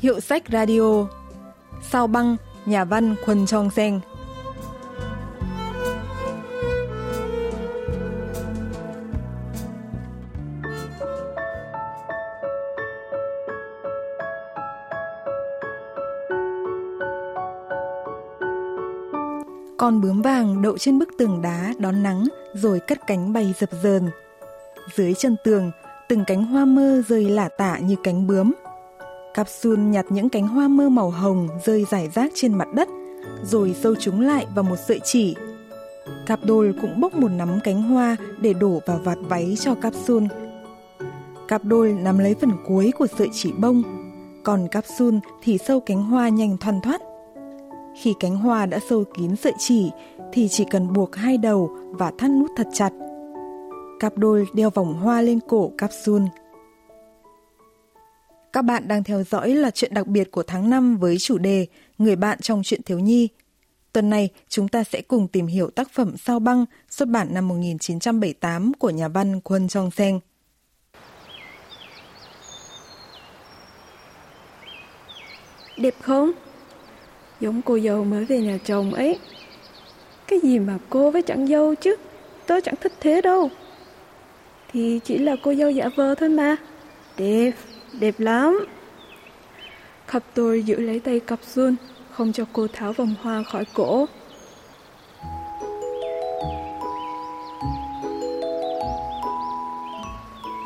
Hiệu sách radio Sao băng, nhà văn Khuân Trong Sen Con bướm vàng đậu trên bức tường đá đón nắng rồi cất cánh bay dập dờn. Dưới chân tường, từng cánh hoa mơ rơi lả tả như cánh bướm. Capsule nhặt những cánh hoa mơ màu hồng rơi rải rác trên mặt đất, rồi sâu chúng lại vào một sợi chỉ. Capdol cũng bốc một nắm cánh hoa để đổ vào vạt váy cho Capsule. Capdol nắm lấy phần cuối của sợi chỉ bông, còn Capsule thì sâu cánh hoa nhanh thoăn thoắt. Khi cánh hoa đã sâu kín sợi chỉ thì chỉ cần buộc hai đầu và thắt nút thật chặt. Cặp đôi đeo vòng hoa lên cổ capsule. Các bạn đang theo dõi là chuyện đặc biệt của tháng 5 với chủ đề Người bạn trong chuyện thiếu nhi. Tuần này, chúng ta sẽ cùng tìm hiểu tác phẩm Sao băng xuất bản năm 1978 của nhà văn Quân Trong Sen. Đẹp không? Giống cô dâu mới về nhà chồng ấy. Cái gì mà cô với chẳng dâu chứ, tớ chẳng thích thế đâu. Thì chỉ là cô dâu giả vờ thôi mà. Đẹp, đẹp lắm. Cặp tôi giữ lấy tay cặp Jun, không cho cô tháo vòng hoa khỏi cổ.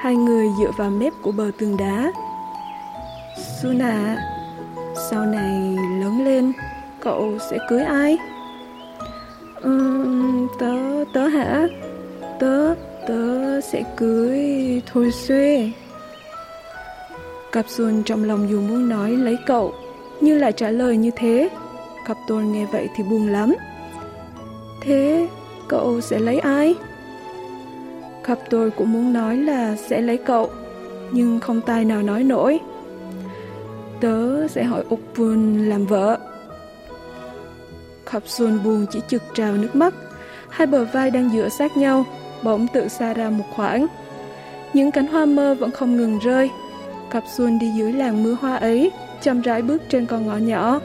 Hai người dựa vào mép của bờ tường đá. Suna, sau này lớn lên, cậu sẽ cưới ai? Uhm, tớ, tớ hả? Tớ, tớ sẽ cưới Thôi Xuê. Cặp Xuân trong lòng dù muốn nói lấy cậu, nhưng lại trả lời như thế. Cặp Tôn nghe vậy thì buồn lắm. Thế cậu sẽ lấy ai? Cặp tôi cũng muốn nói là sẽ lấy cậu, nhưng không tài nào nói nổi. Tớ sẽ hỏi Úc Vun làm vợ. Khập Xuân buồn chỉ trực trào nước mắt, hai bờ vai đang dựa sát nhau, bỗng tự xa ra một khoảng. Những cánh hoa mơ vẫn không ngừng rơi. Cặp Xuân đi dưới làng mưa hoa ấy, chậm rãi bước trên con ngõ nhỏ.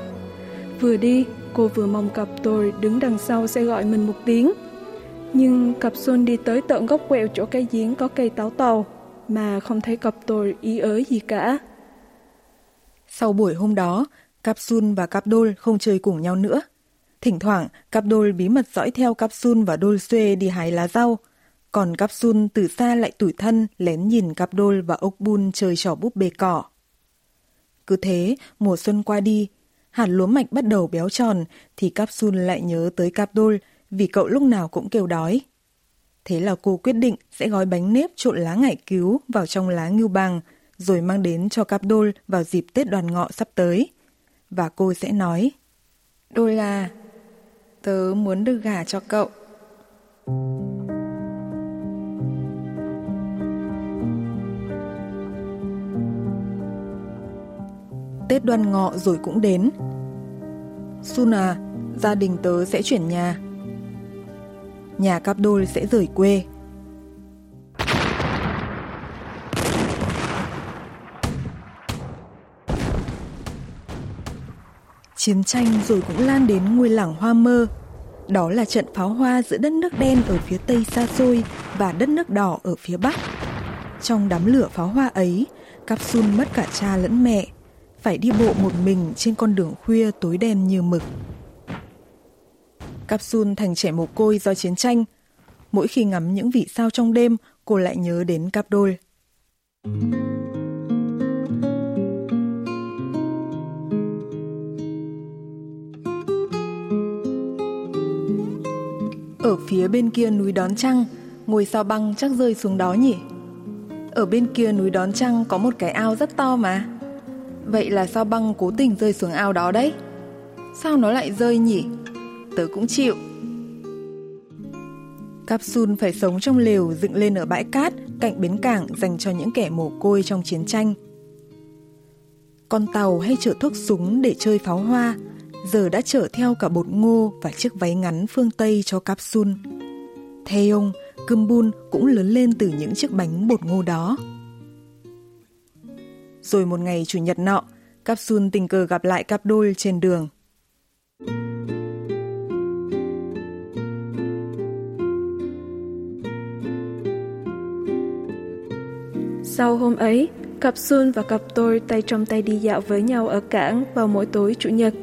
Vừa đi, cô vừa mong cặp tôi đứng đằng sau sẽ gọi mình một tiếng. Nhưng cặp Xuân đi tới tận góc quẹo chỗ cây giếng có cây táo tàu, mà không thấy cặp tôi ý ới gì cả. Sau buổi hôm đó, Cặp Xuân và Cặp Đôi không chơi cùng nhau nữa. Thỉnh thoảng, Cặp Đôi bí mật dõi theo Cặp Xuân và Đôi Xuê đi hái lá rau, còn Capsule từ xa lại tủi thân lén nhìn Capdol và ốc bun chơi trò búp bê cỏ. Cứ thế, mùa xuân qua đi, hạt lúa mạch bắt đầu béo tròn thì Capsule lại nhớ tới Capdol vì cậu lúc nào cũng kêu đói. Thế là cô quyết định sẽ gói bánh nếp trộn lá ngải cứu vào trong lá ngưu bằng rồi mang đến cho cặp đôi vào dịp Tết đoàn ngọ sắp tới. Và cô sẽ nói, Đôi là, tớ muốn được gả cho cậu. Tết đoan ngọ rồi cũng đến. Suna, gia đình tớ sẽ chuyển nhà. Nhà cặp đôi sẽ rời quê. Chiến tranh rồi cũng lan đến ngôi làng Hoa Mơ. Đó là trận pháo hoa giữa đất nước đen ở phía tây xa xôi và đất nước đỏ ở phía bắc. Trong đám lửa pháo hoa ấy, Capsule mất cả cha lẫn mẹ, phải đi bộ một mình trên con đường khuya tối đen như mực. Capsule thành trẻ mồ côi do chiến tranh. Mỗi khi ngắm những vị sao trong đêm, cô lại nhớ đến cặp đôi. Ở phía bên kia núi đón trăng, ngôi sao băng chắc rơi xuống đó nhỉ? Ở bên kia núi đón trăng có một cái ao rất to mà. Vậy là sao băng cố tình rơi xuống ao đó đấy? Sao nó lại rơi nhỉ? Tớ cũng chịu. Capsule phải sống trong lều dựng lên ở bãi cát cạnh bến cảng dành cho những kẻ mồ côi trong chiến tranh. Con tàu hay chở thuốc súng để chơi pháo hoa, giờ đã chở theo cả bột ngô và chiếc váy ngắn phương Tây cho Capsule. Theong, Kumbun cũng lớn lên từ những chiếc bánh bột ngô đó. Rồi một ngày chủ nhật nọ, Capsule tình cờ gặp lại cặp đôi trên đường. Sau hôm ấy, cặp Sun và cặp tôi tay trong tay đi dạo với nhau ở cảng vào mỗi tối Chủ nhật.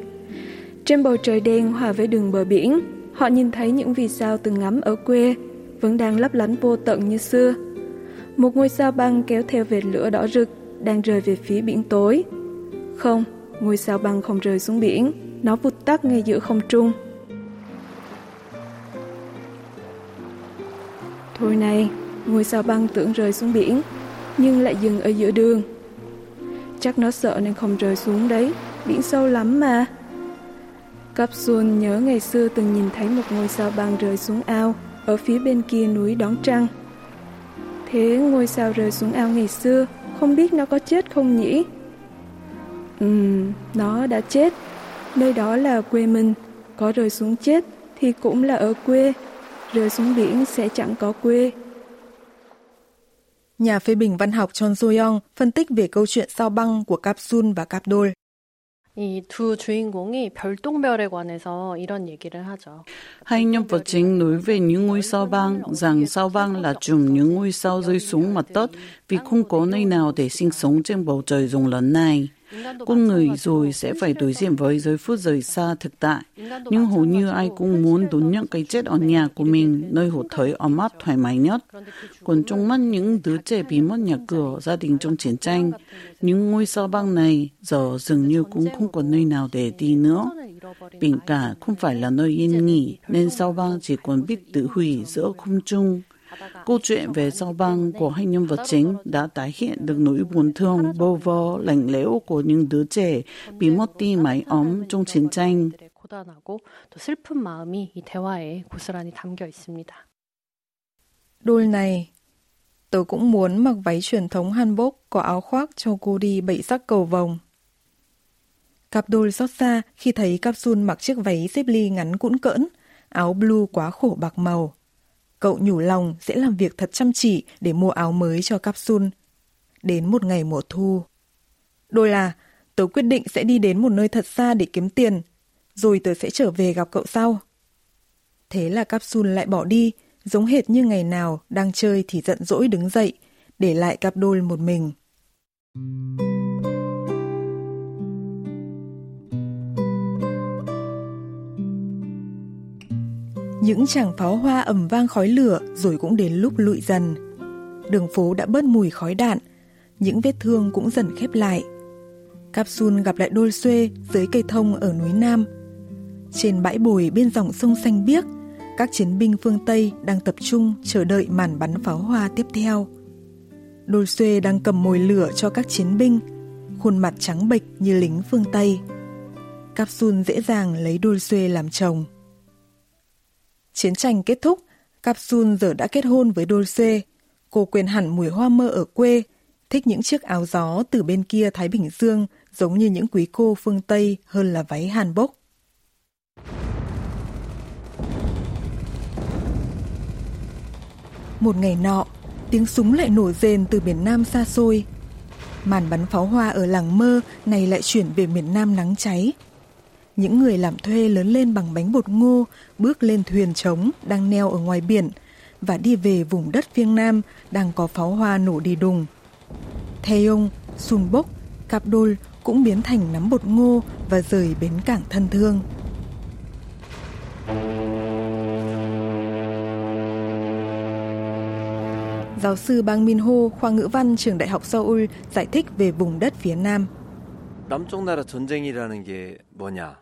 Trên bầu trời đen hòa với đường bờ biển, họ nhìn thấy những vì sao từng ngắm ở quê, vẫn đang lấp lánh vô tận như xưa. Một ngôi sao băng kéo theo vệt lửa đỏ rực, đang rơi về phía biển tối. Không, ngôi sao băng không rơi xuống biển, nó vụt tắt ngay giữa không trung. Thôi này, ngôi sao băng tưởng rơi xuống biển, nhưng lại dừng ở giữa đường. Chắc nó sợ nên không rơi xuống đấy, biển sâu lắm mà. Capsule nhớ ngày xưa từng nhìn thấy một ngôi sao băng rơi xuống ao ở phía bên kia núi đón trăng. Thế ngôi sao rơi xuống ao ngày xưa, không biết nó có chết không nhỉ? Ừm, nó đã chết. Nơi đó là quê mình, có rơi xuống chết thì cũng là ở quê, rơi xuống biển sẽ chẳng có quê. Nhà phê bình văn học Chon Soyong phân tích về câu chuyện sao băng của Capsule và Capdol. 이두 주인공이 별똥별에 관해서 이런 얘기를 하죠. Hai nhân vật chính nói về những ngôi sao băng, rằng sao băng là chùm những ngôi sao rơi xuống mặt đất vì không có nơi nào để sinh sống trên bầu trời rộng lớn này. Con người rồi sẽ phải đối diện với giây phút rời xa thực tại. Nhưng hầu như ai cũng muốn đón nhận cái chết ở nhà của mình, nơi họ thấy ấm áp thoải mái nhất. Còn trong mắt những đứa trẻ bị mất nhà cửa, gia đình trong chiến tranh, những ngôi sao băng này giờ dường như cũng không còn nơi nào để đi nữa. Biển cả không phải là nơi yên nghỉ, nên sao băng chỉ còn biết tự hủy giữa không trung. Câu chuyện về giao băng của hai nhân vật chính đã tái hiện được nỗi buồn thương bơ vơ lạnh lẽo của những đứa trẻ bị mất đi mái ấm trong chiến tranh. Đôi này, tớ cũng muốn mặc váy truyền thống hanbok có áo khoác cho cô đi bảy sắc cầu vồng. Cặp đôi xót xa khi thấy Capsun mặc chiếc váy xếp ly ngắn cũn cỡn, áo blue quá khổ bạc màu, Cậu nhủ lòng sẽ làm việc thật chăm chỉ để mua áo mới cho Capsule. Đến một ngày mùa thu. Đôi là, tớ quyết định sẽ đi đến một nơi thật xa để kiếm tiền, rồi tớ sẽ trở về gặp cậu sau. Thế là Capsule lại bỏ đi, giống hệt như ngày nào đang chơi thì giận dỗi đứng dậy, để lại cặp đôi một mình. Những chàng pháo hoa ầm vang khói lửa rồi cũng đến lúc lụi dần. Đường phố đã bớt mùi khói đạn, những vết thương cũng dần khép lại. Capsule gặp lại đôi xuê dưới cây thông ở núi Nam. Trên bãi bồi bên dòng sông xanh biếc, các chiến binh phương Tây đang tập trung chờ đợi màn bắn pháo hoa tiếp theo. Đôi xuê đang cầm mồi lửa cho các chiến binh, khuôn mặt trắng bệch như lính phương Tây. Capsule dễ dàng lấy đôi xuê làm chồng. Chiến tranh kết thúc, Capsun giờ đã kết hôn với Dolce. Cô quên hẳn mùi hoa mơ ở quê, thích những chiếc áo gió từ bên kia Thái Bình Dương giống như những quý cô phương Tây hơn là váy hàn bốc. Một ngày nọ, tiếng súng lại nổ rền từ miền Nam xa xôi. Màn bắn pháo hoa ở làng mơ này lại chuyển về miền Nam nắng cháy Những người làm thuê lớn lên bằng bánh bột ngô bước lên thuyền trống đang neo ở ngoài biển và đi về vùng đất phiêng Nam đang có pháo hoa nổ đi đùng. Theong, Sun Bốc, Cáp Đôi cũng biến thành nắm bột ngô và rời bến cảng thân thương. Giáo sư Bang Min Ho, khoa ngữ văn trường Đại học Seoul giải thích về vùng đất phía Nam. 남쪽 나라 전쟁이라는 게 뭐냐?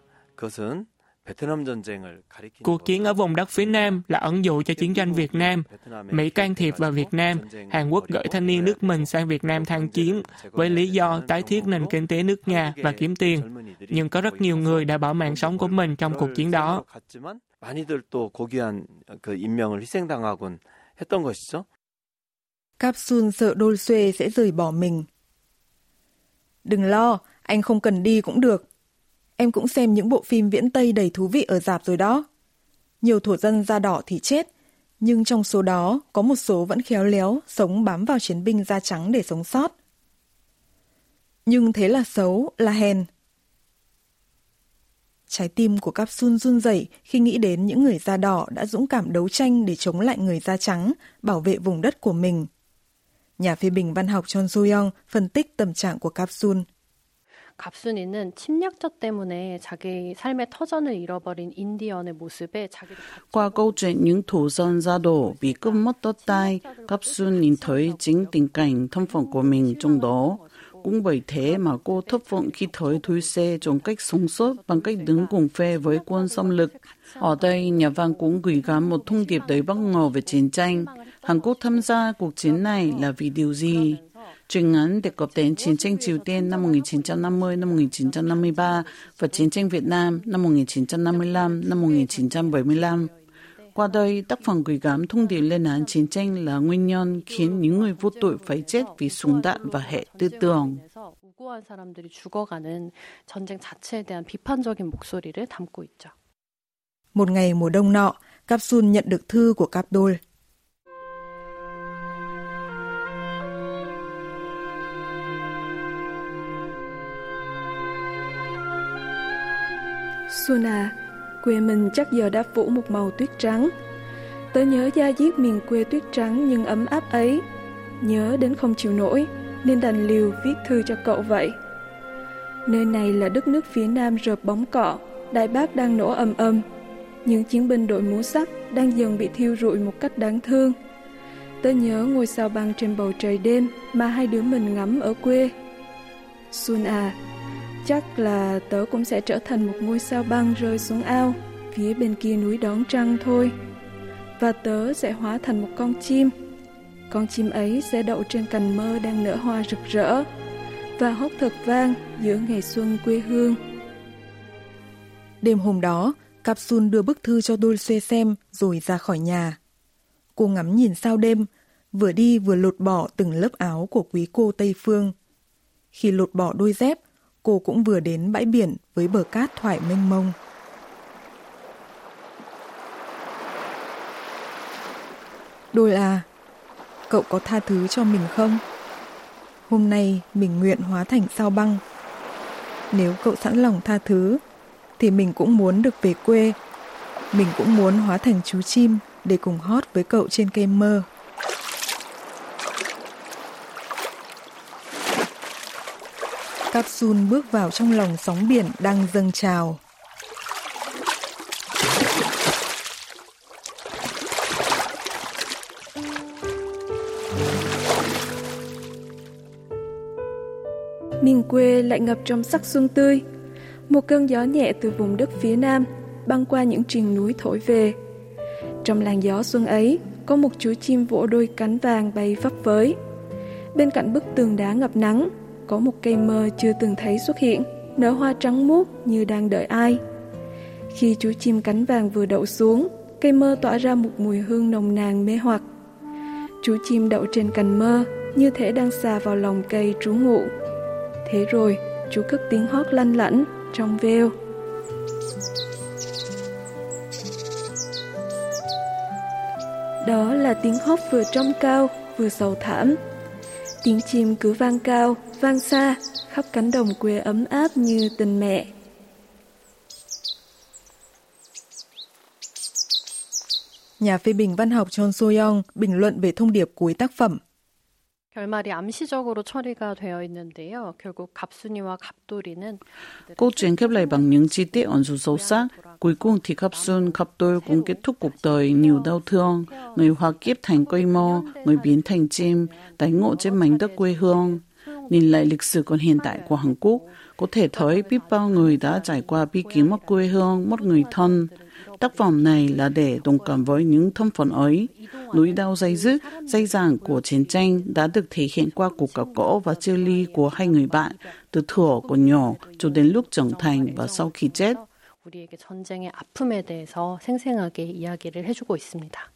Cuộc chiến ở vùng đất phía Nam là ẩn dụ cho chiến tranh Việt Nam. Mỹ can thiệp vào Việt Nam, Hàn Quốc gửi thanh niên nước mình sang Việt Nam tham chiến với lý do tái thiết nền kinh tế nước nhà và kiếm tiền. Nhưng có rất nhiều người đã bỏ mạng sống của mình trong cuộc chiến đó. Capsun sợ Đôn Xuê sẽ rời bỏ mình. Đừng lo, anh không cần đi cũng được Em cũng xem những bộ phim viễn Tây đầy thú vị ở dạp rồi đó. Nhiều thổ dân da đỏ thì chết, nhưng trong số đó có một số vẫn khéo léo sống bám vào chiến binh da trắng để sống sót. Nhưng thế là xấu, là hèn. Trái tim của Capsun run rẩy khi nghĩ đến những người da đỏ đã dũng cảm đấu tranh để chống lại người da trắng, bảo vệ vùng đất của mình. Nhà phê bình văn học Chon Soo-young phân tích tâm trạng của Capsun. 갑순이는 침략자 때문에 자기 삶의 터전을 잃어버린 인디언의 모습에 자기도 Qua câu chuyện những thủ dân da đỏ bị cướp mất đất đai, Capsun nhìn thấy chính tình cảnh thân phận của mình trong đó. Cũng bởi thế mà cô thất vọng khi thấy thuê xe trong cách sống sót bằng cách đứng cùng phe với quân xâm lược. Ở đây, nhà văn cũng gửi gắm một thông điệp đầy bất ngờ về chiến tranh. Hàn Quốc tham gia cuộc chiến này là vì điều gì? Trường án đề cập đến chiến tranh Triều Tiên năm 1950 năm 1953 và chiến tranh Việt Nam năm 1955 năm 1975. Qua đây, tác phẩm gửi gắm thông điệp lên án chiến tranh là nguyên nhân khiến những người vô tội phải chết vì súng đạn và hệ tư tưởng. Một ngày mùa đông nọ, Capsule nhận được thư của Capdol, Xuân à, quê mình chắc giờ đã phủ một màu tuyết trắng. Tớ nhớ da diết miền quê tuyết trắng nhưng ấm áp ấy. Nhớ đến không chịu nổi, nên đành liều viết thư cho cậu vậy. Nơi này là đất nước phía nam rợp bóng cọ, đại bác đang nổ ầm ầm. Những chiến binh đội mũ sắt đang dần bị thiêu rụi một cách đáng thương. Tớ nhớ ngôi sao băng trên bầu trời đêm mà hai đứa mình ngắm ở quê. Xuân à, chắc là tớ cũng sẽ trở thành một ngôi sao băng rơi xuống ao phía bên kia núi đón trăng thôi. Và tớ sẽ hóa thành một con chim. Con chim ấy sẽ đậu trên cành mơ đang nở hoa rực rỡ và hót thật vang giữa ngày xuân quê hương. Đêm hôm đó, cặp sun đưa bức thư cho Dulce xem rồi ra khỏi nhà. Cô ngắm nhìn sao đêm, vừa đi vừa lột bỏ từng lớp áo của quý cô Tây Phương. Khi lột bỏ đôi dép, cô cũng vừa đến bãi biển với bờ cát thoải mênh mông. Đôi à, cậu có tha thứ cho mình không? Hôm nay mình nguyện hóa thành sao băng. Nếu cậu sẵn lòng tha thứ, thì mình cũng muốn được về quê. Mình cũng muốn hóa thành chú chim để cùng hót với cậu trên cây mơ. Capsun bước vào trong lòng sóng biển đang dâng trào. Miền quê lại ngập trong sắc xuân tươi. Một cơn gió nhẹ từ vùng đất phía nam băng qua những triền núi thổi về. Trong làn gió xuân ấy, có một chú chim vỗ đôi cánh vàng bay phấp phới. Bên cạnh bức tường đá ngập nắng, có một cây mơ chưa từng thấy xuất hiện, nở hoa trắng muốt như đang đợi ai. Khi chú chim cánh vàng vừa đậu xuống, cây mơ tỏa ra một mùi hương nồng nàn mê hoặc. Chú chim đậu trên cành mơ, như thể đang xà vào lòng cây trú ngụ. Thế rồi, chú cất tiếng hót lanh lảnh, trong veo. Đó là tiếng hót vừa trong cao, vừa sầu thảm. Tiếng chim cứ vang cao, vang xa, khắp cánh đồng quê ấm áp như tình mẹ. Nhà phê bình văn học Chon So-young bình luận về thông điệp cuối tác phẩm. 결말이 암시적으로 처리가 되어 있는데요. 결국 갑순이와 갑돌이는 Câu chuyện khép lại bằng những chi tiết ẩn dụ sâu sắc. Cuối cùng thì Kapsun, Kapdol cũng kết thúc cuộc đời nhiều đau thương. Người hoa kiếp thành cây mô, người biến thành chim, tái ngộ trên mảnh đất quê hương. Nhìn lại lịch sử còn hiện tại của Hàn Quốc, có thể thấy biết bao người đã trải qua bi kịch mất quê hương, mất người thân. Tác phẩm này là để đồng cảm với những thân phận ấy. Nỗi đau dây dứt, dây dàng của chiến tranh đã được thể hiện qua cuộc gặp gỡ và chia ly của hai người bạn từ thuở còn nhỏ cho đến lúc trưởng thành và sau khi chết. 우리에게 전쟁의 아픔에 대해서 생생하게 이야기를 해주고 있습니다.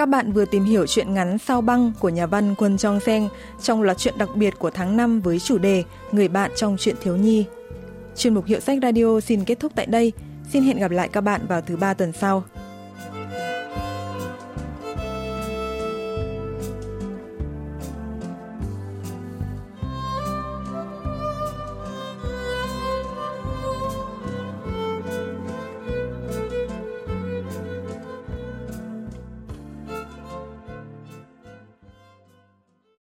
Các bạn vừa tìm hiểu chuyện ngắn Sao băng của nhà văn Quân Trong Seng trong loạt chuyện đặc biệt của tháng 5 với chủ đề Người bạn trong chuyện thiếu nhi. Chuyên mục Hiệu sách Radio xin kết thúc tại đây. Xin hẹn gặp lại các bạn vào thứ ba tuần sau.